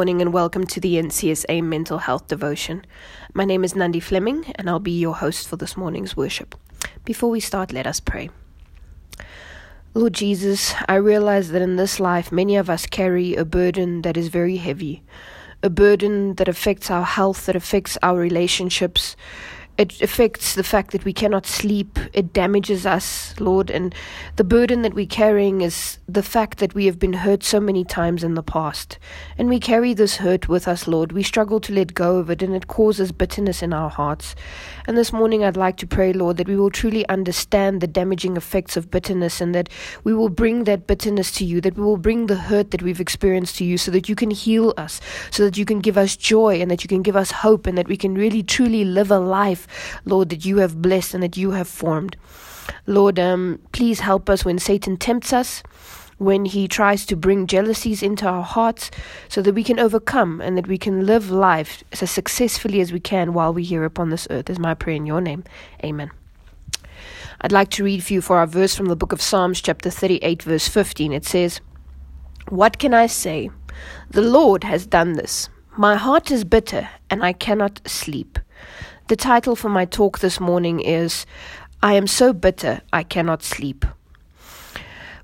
Morning and welcome to the NCSA Mental Health Devotion. My name is Nandi Fleming and I'll be your host for this morning's worship. Before we start, let us pray. Lord Jesus, I realize that in this life many of us carry a burden that is very heavy, a burden that affects our health, that affects our relationships, it affects the fact that we cannot sleep. It damages us, Lord. And the burden that we're carrying is the fact that we have been hurt so many times in the past. And we carry this hurt with us, Lord. We struggle to let go of it, and it causes bitterness in our hearts. And this morning, I'd like to pray, Lord, that we will truly understand the damaging effects of bitterness and that we will bring that bitterness to you, that we will bring the hurt that we've experienced to you so that you can heal us, so that you can give us joy and that you can give us hope and that we can really truly live a life Lord, that you have blessed and that you have formed. Lord, um, please help us when Satan tempts us, when he tries to bring jealousies into our hearts, so that we can overcome and that we can live life as successfully as we can while we're here upon this earth, is my prayer in your name. Amen. I'd like to read for you for our verse from the book of Psalms, chapter 38, verse 15. It says, What can I say? The Lord has done this. My heart is bitter, and I cannot sleep. The title for my talk this morning is I Am So Bitter I Cannot Sleep.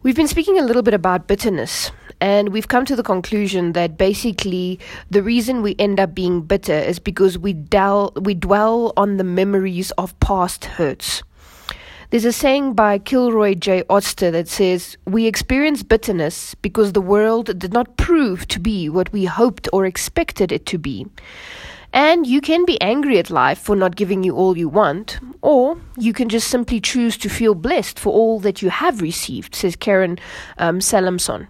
We've been speaking a little bit about bitterness, and we've come to the conclusion that basically the reason we end up being bitter is because we, dwell, we dwell on the memories of past hurts. There's a saying by Kilroy J. Oldster that says, We experience bitterness because the world did not prove to be what we hoped or expected it to be. And you can be angry at life for not giving you all you want, or you can just simply choose to feel blessed for all that you have received, says Karen um, Salmansohn.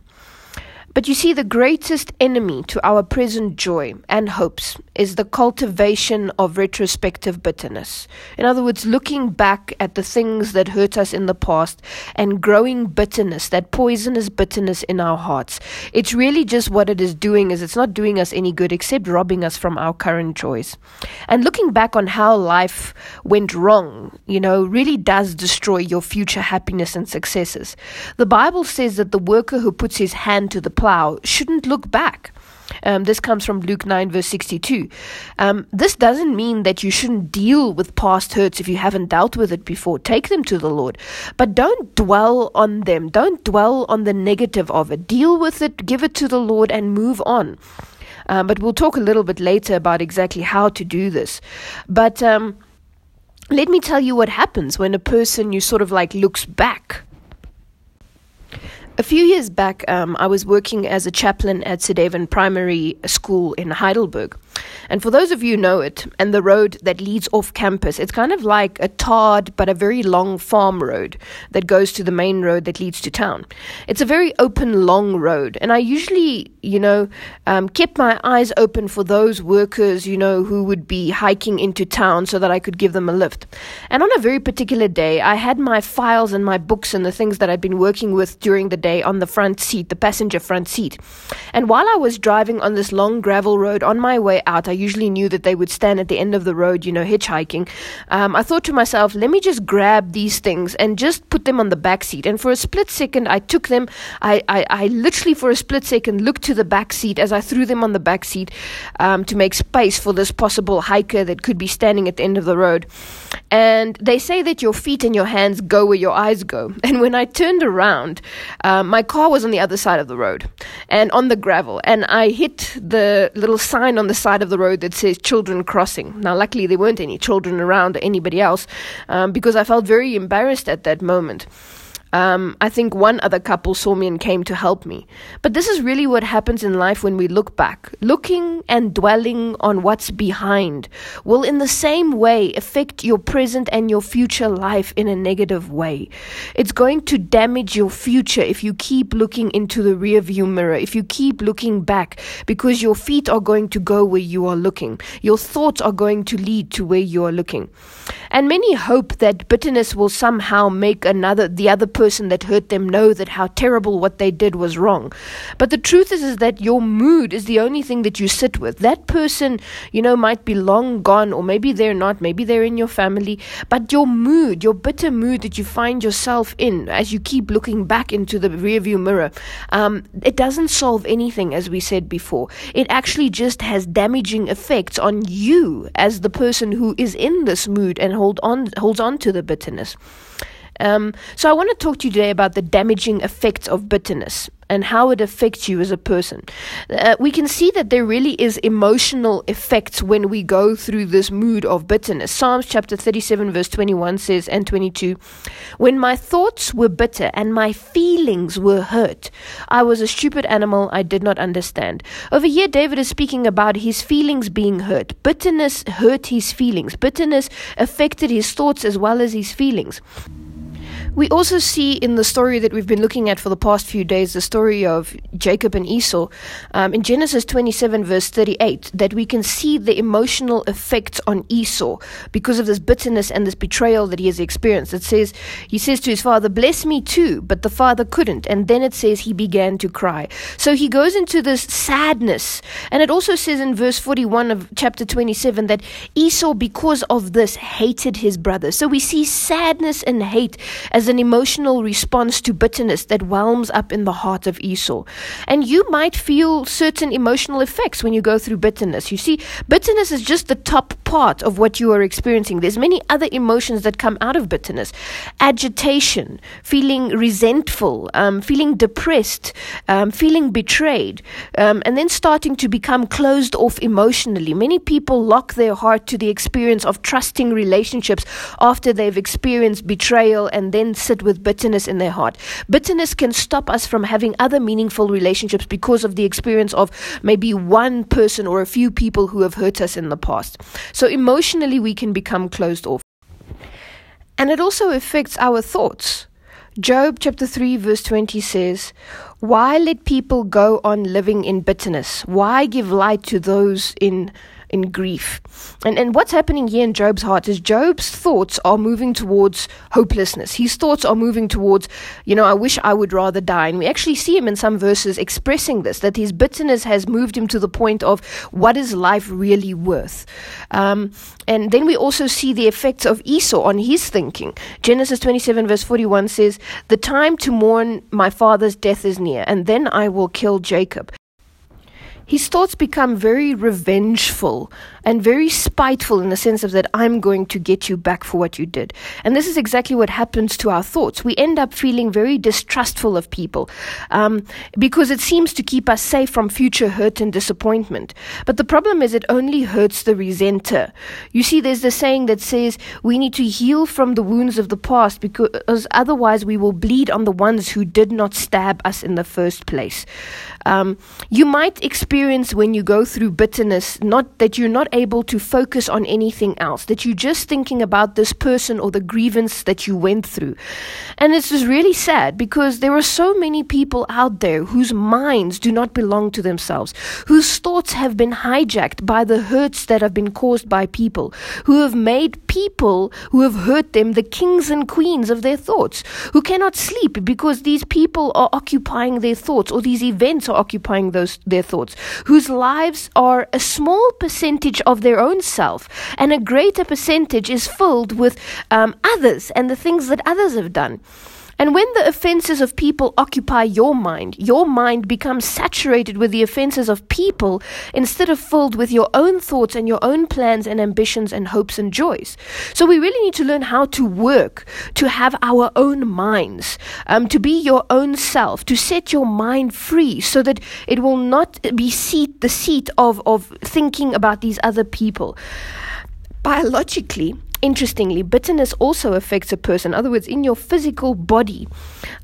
But you see, the greatest enemy to our present joy and hopes is the cultivation of retrospective bitterness. In other words, looking back at the things that hurt us in the past and growing bitterness, that poisonous bitterness in our hearts. It's really just what it is doing is it's not doing us any good except robbing us from our current joys. And looking back on how life went wrong, you know, really does destroy your future happiness and successes. The Bible says that the worker who puts his hand to the plow shouldn't look back. Um, this comes from Luke 9, verse 62. Um, this doesn't mean that you shouldn't deal with past hurts if you haven't dealt with it before. Take them to the Lord. But don't dwell on them. Don't dwell on the negative of it. Deal with it, give it to the Lord, and move on. Um, but we'll talk a little bit later about exactly how to do this. But um, let me tell you what happens when a person you sort of like looks back a few years back, um, I was working as a chaplain at Sedaven Primary School in Heidelberg. And for those of you who know it, and the road that leads off campus, it's kind of like a tarred but a very long farm road that goes to the main road that leads to town. It's a very open, long road. And I usually, you know, um, kept my eyes open for those workers, you know, who would be hiking into town so that I could give them a lift. And on a very particular day, I had my files and my books and the things that I'd been working with during the day on the front seat, the passenger front seat. And while I was driving on this long gravel road on my way out, I usually knew that they would stand at the end of the road, you know, hitchhiking. Um, I thought to myself, let me just grab these things and just put them on the back seat. And for a split second, I took them. I, I, I literally, for a split second, looked to the back seat as I threw them on the back seat um, to make space for this possible hiker that could be standing at the end of the road. And they say that your feet and your hands go where your eyes go. And when I turned around, um, my car was on the other side of the road and on the gravel. And I hit the little sign on the side of the road that says children crossing. Now, luckily, there weren't any children around or anybody else um, because I felt very embarrassed at that moment. Um, I think one other couple saw me and came to help me. But this is really what happens in life when we look back. Looking and dwelling on what's behind will, in the same way, affect your present and your future life in a negative way. It's going to damage your future if you keep looking into the rearview mirror, if you keep looking back, because your feet are going to go where you are looking. Your thoughts are going to lead to where you are looking. And many hope that bitterness will somehow make another, the other person that hurt them know that how terrible what they did was wrong. But the truth is, is that your mood is the only thing that you sit with. That person, you know, might be long gone, or maybe they're not, maybe they're in your family, but your mood, your bitter mood that you find yourself in as you keep looking back into the rearview mirror, um, it doesn't solve anything, as we said before. It actually just has damaging effects on you as the person who is in this mood and hold on holds on to the bitterness. Um, so I want to talk to you today about the damaging effects of bitterness and how it affects you as a person. Uh, we can see that there really is emotional effects when we go through this mood of bitterness. Psalms chapter 37 verse 21 says and 22, when my thoughts were bitter and my feelings were hurt, I was a stupid animal I did not understand. Over here David is speaking about his feelings being hurt. Bitterness hurt his feelings. Bitterness affected his thoughts as well as his feelings. We also see in the story that we've been looking at for the past few days, the story of Jacob and Esau, um, in Genesis 27, verse 38, that we can see the emotional effects on Esau because of this bitterness and this betrayal that he has experienced. It says, he says to his father, Bless me too, but the father couldn't. And then it says he began to cry. So he goes into this sadness. And it also says in verse 41 of chapter 27 that Esau, because of this, hated his brother. So we see sadness and hate as an emotional response to bitterness that whelms up in the heart of Esau. And you might feel certain emotional effects when you go through bitterness. You see, bitterness is just the top part of what you are experiencing. There's many other emotions that come out of bitterness agitation, feeling resentful, um, feeling depressed, um, feeling betrayed, um, and then starting to become closed off emotionally. Many people lock their heart to the experience of trusting relationships after they've experienced betrayal and then sit with bitterness in their heart. Bitterness can stop us from having other meaningful relationships because of the experience of maybe one person or a few people who have hurt us in the past. So emotionally, we can become closed off. And it also affects our thoughts. Job chapter 3, verse 20 says, Why let people go on living in bitterness? Why give light to those in in grief. And and what's happening here in Job's heart is Job's thoughts are moving towards hopelessness. His thoughts are moving towards, you know, I wish I would rather die. And we actually see him in some verses expressing this, that his bitterness has moved him to the point of what is life really worth. Um, and then we also see the effects of Esau on his thinking. Genesis 27, verse 41 says, The time to mourn my father's death is near, and then I will kill Jacob his thoughts become very revengeful and very spiteful in the sense of that I'm going to get you back for what you did. And this is exactly what happens to our thoughts. We end up feeling very distrustful of people um, because it seems to keep us safe from future hurt and disappointment. But the problem is it only hurts the resenter. You see, there's the saying that says we need to heal from the wounds of the past because otherwise we will bleed on the ones who did not stab us in the first place. Um, you might experience when you go through bitterness, not that you're not able to focus on anything else, that you're just thinking about this person or the grievance that you went through. And it's just really sad because there are so many people out there whose minds do not belong to themselves, whose thoughts have been hijacked by the hurts that have been caused by people, who have made people who have hurt them the kings and queens of their thoughts, who cannot sleep because these people are occupying their thoughts or these events are occupying those their thoughts, whose lives are a small percentage of their own self, and a greater percentage is filled with um, others and the things that others have done. And when the offenses of people occupy your mind, your mind becomes saturated with the offenses of people instead of filled with your own thoughts and your own plans and ambitions and hopes and joys. So we really need to learn how to work, to have our own minds, um, to be your own self, to set your mind free so that it will not be seat, the seat of, of thinking about these other people. Biologically, Interestingly, bitterness also affects a person. In other words, in your physical body.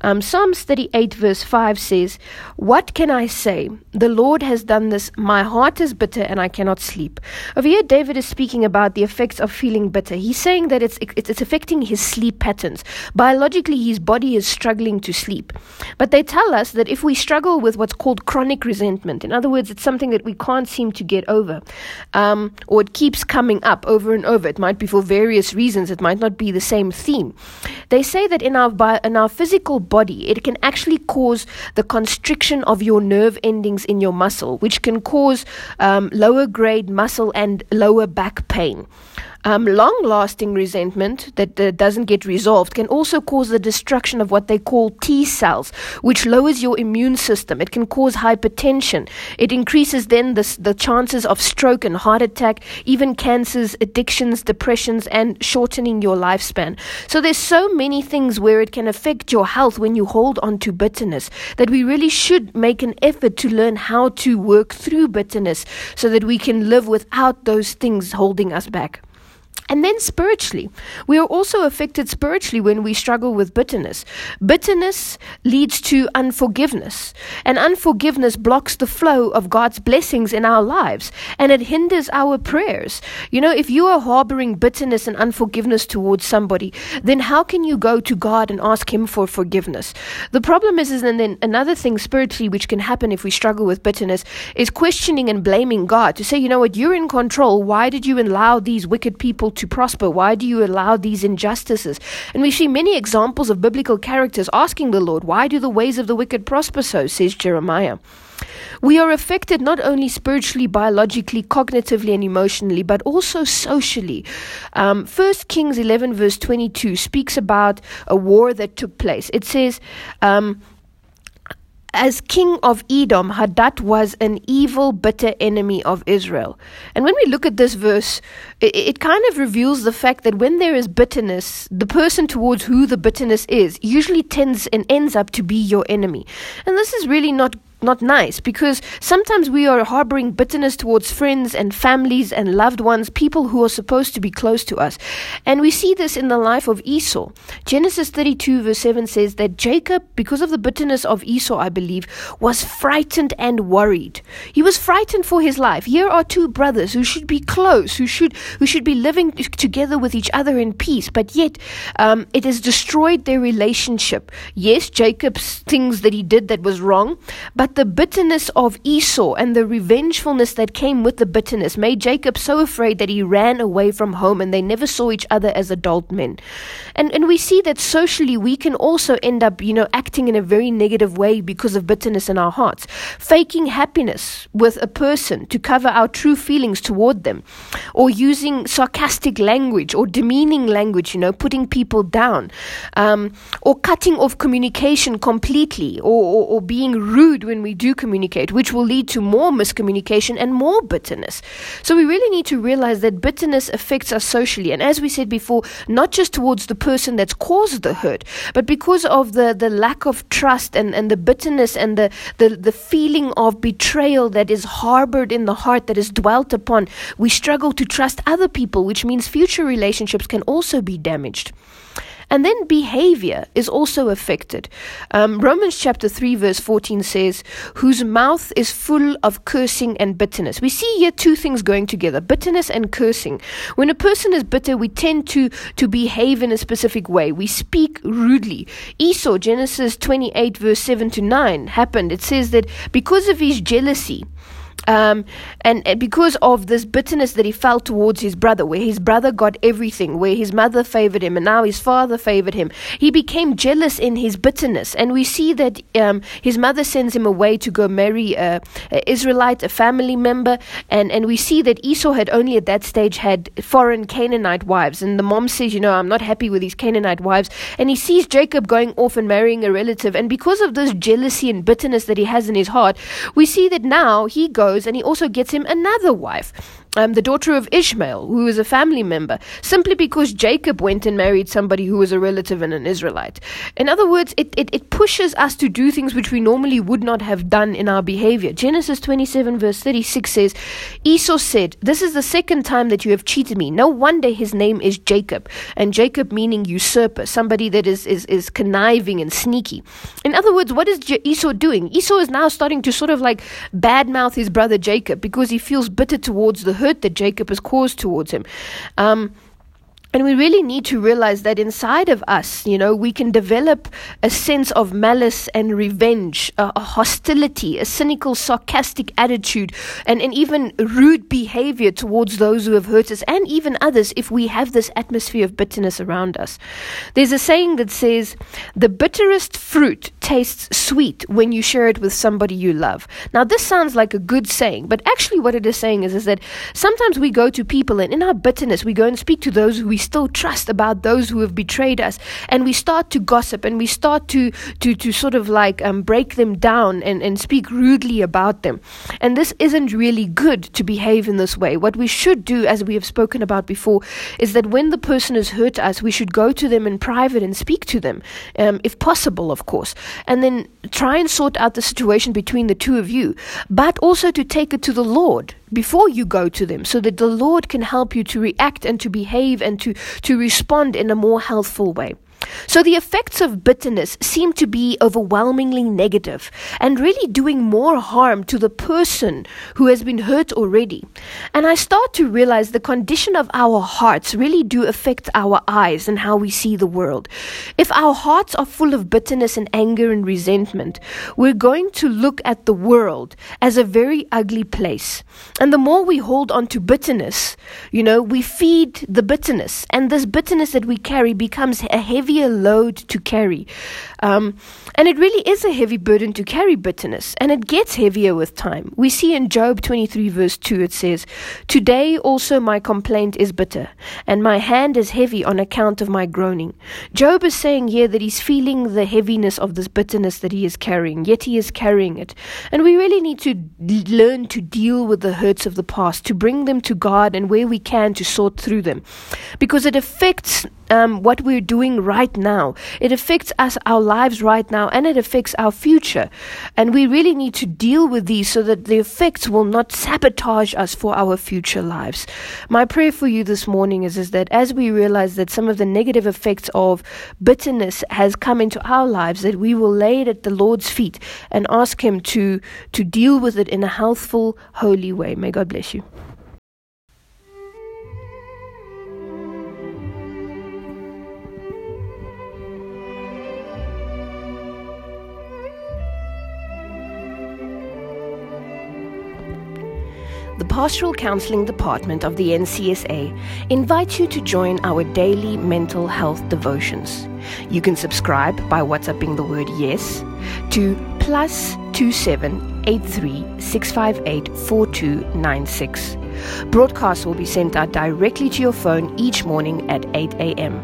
Um, Psalms 38, verse 5 says, What can I say? The Lord has done this. My heart is bitter and I cannot sleep. Over here, David is speaking about the effects of feeling bitter. He's saying that it's, it's, it's affecting his sleep patterns. Biologically, his body is struggling to sleep. But they tell us that if we struggle with what's called chronic resentment, in other words, it's something that we can't seem to get over, um, or it keeps coming up over and over, it might be for various various reasons. It might not be the same theme. They say that in our in our physical body, it can actually cause the constriction of your nerve endings in your muscle, which can cause um, lower grade muscle and lower back pain. Um, long lasting resentment that uh, doesn't get resolved can also cause the destruction of what they call T cells, which lowers your immune system. It can cause hypertension. It increases then the, the chances of stroke and heart attack, even cancers, addictions, depressions, and shortening your lifespan. So there's so many things where it can affect your health when you hold on to bitterness that we really should make an effort to learn how to work through bitterness so that we can live without those things holding us back. And then spiritually, we are also affected spiritually when we struggle with bitterness. Bitterness leads to unforgiveness, and unforgiveness blocks the flow of God's blessings in our lives, and it hinders our prayers. You know, if you are harboring bitterness and unforgiveness towards somebody, then how can you go to God and ask Him for forgiveness? The problem is, is and then another thing spiritually which can happen if we struggle with bitterness is questioning and blaming God to say, you know what, you're in control. Why did you allow these wicked people to prosper? Why do you allow these injustices? And we see many examples of biblical characters asking the Lord, Why do the ways of the wicked prosper so? says Jeremiah. We are affected not only spiritually, biologically, cognitively, and emotionally, but also socially. Um, 1 Kings 11, verse 22, speaks about a war that took place. It says, um, as king of Edom, Hadad was an evil, bitter enemy of Israel. And when we look at this verse, it, it, kind of reveals the fact that when there is bitterness, the person towards who the bitterness is usually tends and ends up to be your enemy. And this is really not not nice because sometimes we are harboring bitterness towards friends and families and loved ones, people who are supposed to be close to us. And we see this in the life of Esau. Genesis 32, verse 7 says that Jacob, because of the bitterness of Esau, I believe, was frightened and worried. He was frightened for his life. Here are two brothers who should be close, who should, who should be living together with each other in peace, but yet um, it has destroyed their relationship. Yes, Jacob's things that he did that was wrong, but the bitterness of Esau and the revengefulness that came with the bitterness made Jacob so afraid that he ran away from home and they never saw each other as adult men. And, and we see that socially we can also end up, you know, acting in a very negative way because of bitterness in our hearts. Faking happiness with a person to cover our true feelings toward them. Or using sarcastic language or demeaning language, you know, putting people down. Um, or cutting off communication completely or, or, or being rude when we do communicate, which will lead to more miscommunication and more bitterness. So we really need to realize that bitterness affects us socially. And as we said before, not just towards the person that's caused the hurt, but because of the, the lack of trust and, and the bitterness and the, the, the feeling of betrayal that is harbored in the heart, that is dwelt upon, we struggle to trust other people, which means future relationships can also be damaged. And then behavior is also affected. Um, Romans chapter 3, verse 14 says, Whose mouth is full of cursing and bitterness. We see here two things going together bitterness and cursing. When a person is bitter, we tend to, to behave in a specific way. We speak rudely. Esau, Genesis 28, verse 7 to 9, happened. It says that because of his jealousy, um, and, and, because of this bitterness that he felt towards his brother, where his brother got everything, where his mother favored him, and now his father favored him, he became jealous in his bitterness. And we see that um, his mother sends him away to go marry a, a, Israelite, a family member, and, and we see that Esau had only at that stage had foreign Canaanite wives. And the mom says, You know, I'm not happy with these Canaanite wives. And he sees Jacob going off and marrying a relative. And because of this jealousy and bitterness that he has in his heart, we see that now he goes goes and he also gets him another wife um, the daughter of Ishmael, who is a family member, simply because Jacob went and married somebody who was a relative and an Israelite. In other words, it, it, it pushes us to do things which we normally would not have done in our behavior. Genesis 27, verse 36 says, Esau said, This is the second time that you have cheated me. No wonder his name is Jacob. And Jacob meaning usurper, somebody that is, is, is conniving and sneaky. In other words, what is Esau doing? Esau is now starting to sort of like badmouth his brother Jacob because he feels bitter towards the hurt that Jacob has caused towards him. Um, And we really need to realize that inside of us, you know, we can develop a sense of malice and revenge, a, a hostility, a cynical, sarcastic attitude, and, and even rude behavior towards those who have hurt us and even others if we have this atmosphere of bitterness around us. There's a saying that says, the bitterest fruit tastes sweet when you share it with somebody you love. Now, this sounds like a good saying, but actually, what it is saying is, is that sometimes we go to people and in our bitterness, we go and speak to those who we still trust about those who have betrayed us and we start to gossip and we start to to to sort of like um, break them down and, and speak rudely about them. And this isn't really good to behave in this way. What we should do as we have spoken about before is that when the person has hurt us we should go to them in private and speak to them um, if possible of course and then try and sort out the situation between the two of you but also to take it to the lord before you go to them so that the Lord can help you to react and to behave and to, to respond in a more healthful way. So the effects of bitterness seem to be overwhelmingly negative and really doing more harm to the person who has been hurt already. And I start to realize the condition of our hearts really do affect our eyes and how we see the world. If our hearts are full of bitterness and anger and resentment, we're going to look at the world as a very ugly place. And the more we hold on to bitterness, you know, we feed the bitterness. And this bitterness that we carry becomes a heavy heavier load to carry. Um, and it really is a heavy burden to carry bitterness, and it gets heavier with time. We see in Job 23, verse 2, it says, Today also my complaint is bitter, and my hand is heavy on account of my groaning. Job is saying here that he's feeling the heaviness of this bitterness that he is carrying, yet he is carrying it. And we really need to learn to deal with the hurts of the past, to bring them to God, and where we can to sort through them, because it affects um, what we're doing right now. It affects us, our lives right now, and it affects our future. And we really need to deal with these so that the effects will not sabotage us for our future lives. My prayer for you this morning is, is that as we realize that some of the negative effects of bitterness has come into our lives, that we will lay it at the Lord's feet and ask Him to, to deal with it in a healthful, holy way. May God bless you. The Pastoral Counseling Department of the NCSA invites you to join our daily mental health devotions. You can subscribe by WhatsApping the word yes to plus 2783 Broadcasts will be sent out directly to your phone each morning at 8 a.m.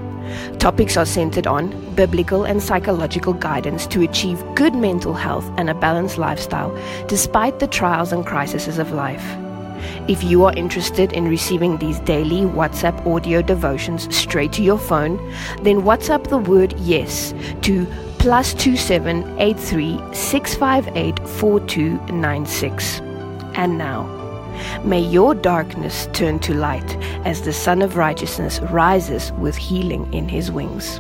Topics are centered on biblical and psychological guidance to achieve good mental health and a balanced lifestyle despite the trials and crises of life. If you are interested in receiving these daily WhatsApp audio devotions straight to your phone, then WhatsApp the word yes to plus two seven eight three six five eight four two nine six. And now, may your darkness turn to light as the Sun of Righteousness rises with healing in his wings.